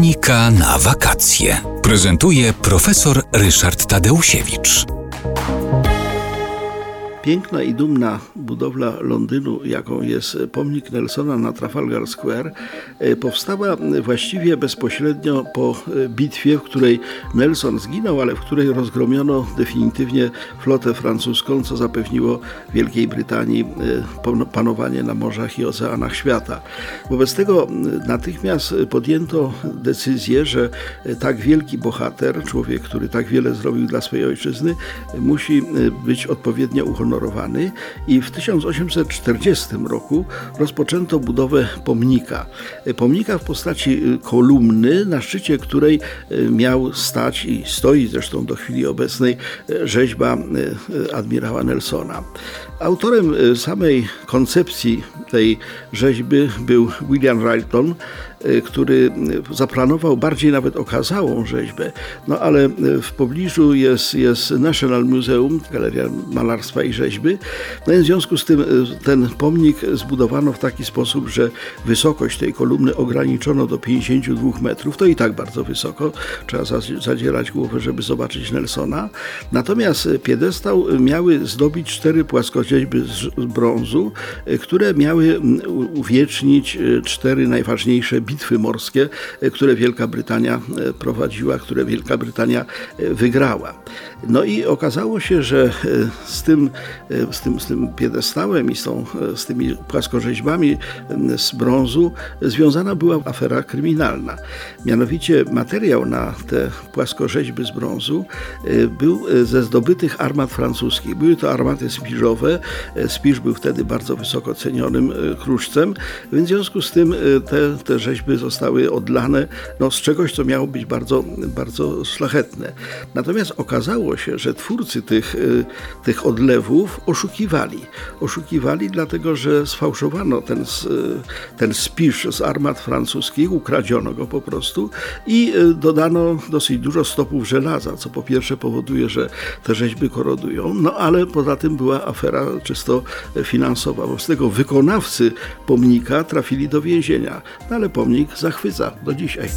Technika na wakacje. Prezentuje profesor Ryszard Tadeusiewicz. Piękna i dumna budowla Londynu, jaką jest pomnik Nelsona na Trafalgar Square, e, powstała właściwie bezpośrednio po e, bitwie, w której Nelson zginął, ale w której rozgromiono definitywnie flotę francuską, co zapewniło Wielkiej Brytanii e, panowanie na morzach i oceanach świata. Wobec tego natychmiast podjęto decyzję, że tak wielki bohater, człowiek, który tak wiele zrobił dla swojej ojczyzny, musi być odpowiednio uhonorowany i w 1840 roku rozpoczęto budowę pomnika. Pomnika w postaci y, kolumny, na szczycie której y, miał stać i stoi zresztą do chwili obecnej y, rzeźba admirała Nelsona. Autorem samej koncepcji tej rzeźby był William Y, który zaplanował bardziej nawet okazałą rzeźbę, no ale w pobliżu jest, jest National Museum, Galeria Malarstwa i Rzeźby, no i w związku z tym y, ten pomnik zbudowano w taki sposób, że wysokość tej kolumny ograniczono do 52 metrów, to i tak bardzo wysoko, trzeba zadzierać głowę, żeby zobaczyć Nelsona, natomiast piedestał miały zdobić cztery płaskorzeźby z brązu, które miały uwiecznić cztery najważniejsze bitwy morskie, e, które Wielka Brytania e, prowadziła, które Wielka Brytania e, wygrała. No i okazało się, że z tym, z tym, z tym piedestałem i z, tą, z tymi płaskorzeźbami z brązu związana była afera kryminalna. Mianowicie materiał na te płaskorzeźby z brązu był ze zdobytych armat francuskich. Były to armaty spiżowe. Spiż był wtedy bardzo wysoko cenionym kruszcem, więc w związku z tym te, te rzeźby zostały odlane no, z czegoś, co miało być bardzo, bardzo szlachetne. Natomiast okazało się, że twórcy tych, y, tych odlewów oszukiwali. Oszukiwali dlatego, że sfałszowano ten, ten spisz z armat francuskich, ukradziono go po prostu i y, dodano dosyć dużo stopów żelaza, co po pierwsze powoduje, że te rzeźby korodują, no ale poza tym była afera czysto finansowa. Wobec tego wykonawcy pomnika trafili do więzienia, no ale pomnik zachwyca do dzisiaj.